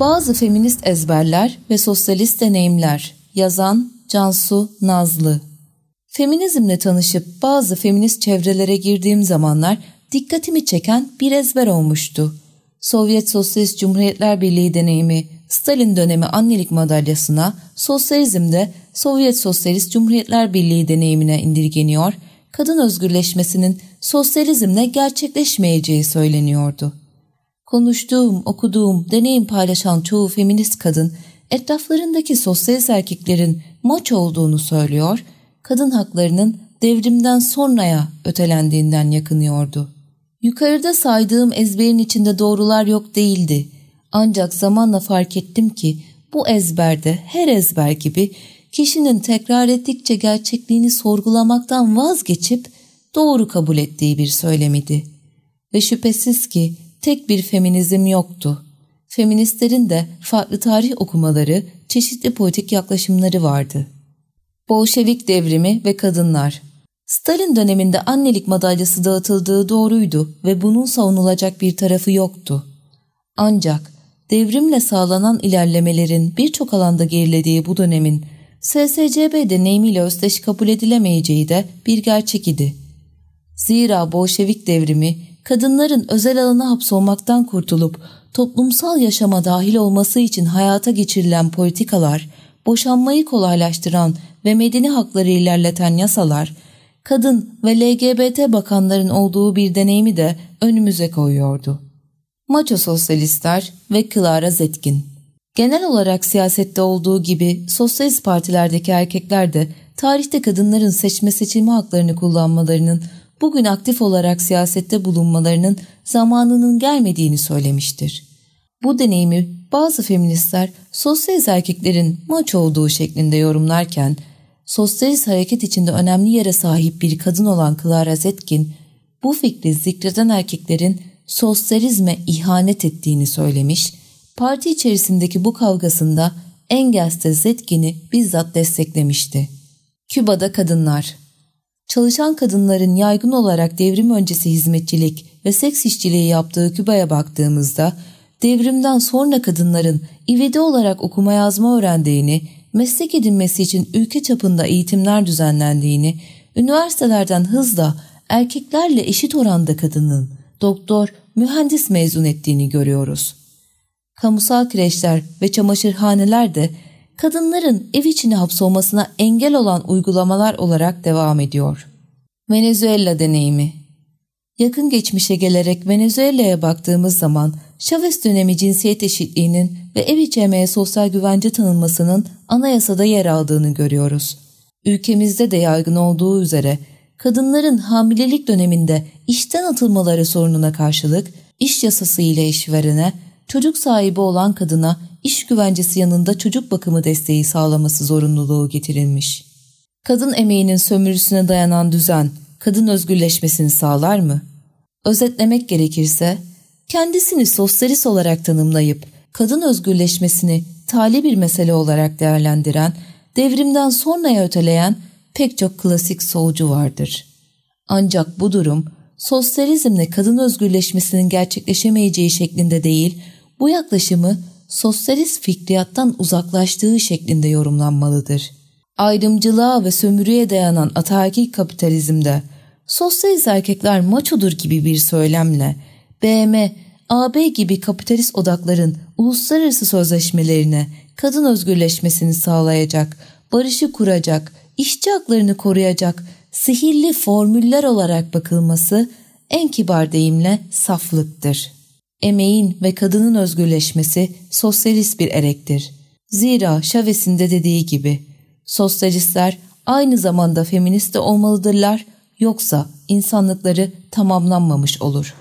Bazı feminist ezberler ve sosyalist deneyimler. Yazan Cansu Nazlı. Feminizmle tanışıp bazı feminist çevrelere girdiğim zamanlar dikkatimi çeken bir ezber olmuştu. Sovyet Sosyalist Cumhuriyetler Birliği deneyimi, Stalin dönemi annelik madalyasına, sosyalizmde Sovyet Sosyalist Cumhuriyetler Birliği deneyimine indirgeniyor, kadın özgürleşmesinin sosyalizmle gerçekleşmeyeceği söyleniyordu. Konuştuğum, okuduğum, deneyim paylaşan çoğu feminist kadın etraflarındaki sosyalist erkeklerin maç olduğunu söylüyor, kadın haklarının devrimden sonraya ötelendiğinden yakınıyordu. Yukarıda saydığım ezberin içinde doğrular yok değildi. Ancak zamanla fark ettim ki bu ezberde her ezber gibi kişinin tekrar ettikçe gerçekliğini sorgulamaktan vazgeçip doğru kabul ettiği bir söylemidi. Ve şüphesiz ki tek bir feminizm yoktu. Feministlerin de farklı tarih okumaları, çeşitli politik yaklaşımları vardı. Bolşevik devrimi ve kadınlar Stalin döneminde annelik madalyası dağıtıldığı doğruydu ve bunun savunulacak bir tarafı yoktu. Ancak devrimle sağlanan ilerlemelerin birçok alanda gerilediği bu dönemin SSCB deneyimiyle özdeş kabul edilemeyeceği de bir gerçek idi. Zira Bolşevik devrimi kadınların özel alana hapsolmaktan kurtulup toplumsal yaşama dahil olması için hayata geçirilen politikalar, boşanmayı kolaylaştıran ve medeni hakları ilerleten yasalar, kadın ve LGBT bakanların olduğu bir deneyimi de önümüze koyuyordu. Maço sosyalistler ve Clara Zetkin Genel olarak siyasette olduğu gibi sosyalist partilerdeki erkekler de tarihte kadınların seçme seçilme haklarını kullanmalarının bugün aktif olarak siyasette bulunmalarının zamanının gelmediğini söylemiştir. Bu deneyimi bazı feministler sosyalist erkeklerin maç olduğu şeklinde yorumlarken, sosyalist hareket içinde önemli yere sahip bir kadın olan Clara Zetkin, bu fikri zikreden erkeklerin sosyalizme ihanet ettiğini söylemiş, parti içerisindeki bu kavgasında Engels de Zetkin'i bizzat desteklemişti. Küba'da kadınlar Çalışan kadınların yaygın olarak devrim öncesi hizmetçilik ve seks işçiliği yaptığı Küba'ya baktığımızda devrimden sonra kadınların ivedi olarak okuma yazma öğrendiğini, meslek edinmesi için ülke çapında eğitimler düzenlendiğini, üniversitelerden hızla erkeklerle eşit oranda kadının doktor, mühendis mezun ettiğini görüyoruz. Kamusal kreşler ve çamaşırhaneler de kadınların ev içine hapsolmasına engel olan uygulamalar olarak devam ediyor. Venezuela deneyimi Yakın geçmişe gelerek Venezuela'ya baktığımız zaman Chavez dönemi cinsiyet eşitliğinin ve ev içi emeğe sosyal güvence tanınmasının anayasada yer aldığını görüyoruz. Ülkemizde de yaygın olduğu üzere kadınların hamilelik döneminde işten atılmaları sorununa karşılık iş yasası ile işverene, çocuk sahibi olan kadına iş güvencesi yanında çocuk bakımı desteği sağlaması zorunluluğu getirilmiş. Kadın emeğinin sömürüsüne dayanan düzen, kadın özgürleşmesini sağlar mı? Özetlemek gerekirse, kendisini sosyalist olarak tanımlayıp kadın özgürleşmesini tali bir mesele olarak değerlendiren, devrimden sonraya öteleyen pek çok klasik solcu vardır. Ancak bu durum, sosyalizmle kadın özgürleşmesinin gerçekleşemeyeceği şeklinde değil, bu yaklaşımı sosyalist fikriyattan uzaklaştığı şeklinde yorumlanmalıdır. Ayrımcılığa ve sömürüye dayanan ataerkil kapitalizmde sosyalist erkekler maçodur gibi bir söylemle BM, AB gibi kapitalist odakların uluslararası sözleşmelerine kadın özgürleşmesini sağlayacak, barışı kuracak, işçi haklarını koruyacak sihirli formüller olarak bakılması en kibar deyimle saflıktır. Emeğin ve kadının özgürleşmesi sosyalist bir erektir. Zira Chavez'in de dediği gibi sosyalistler aynı zamanda feminist de olmalıdırlar yoksa insanlıkları tamamlanmamış olur.''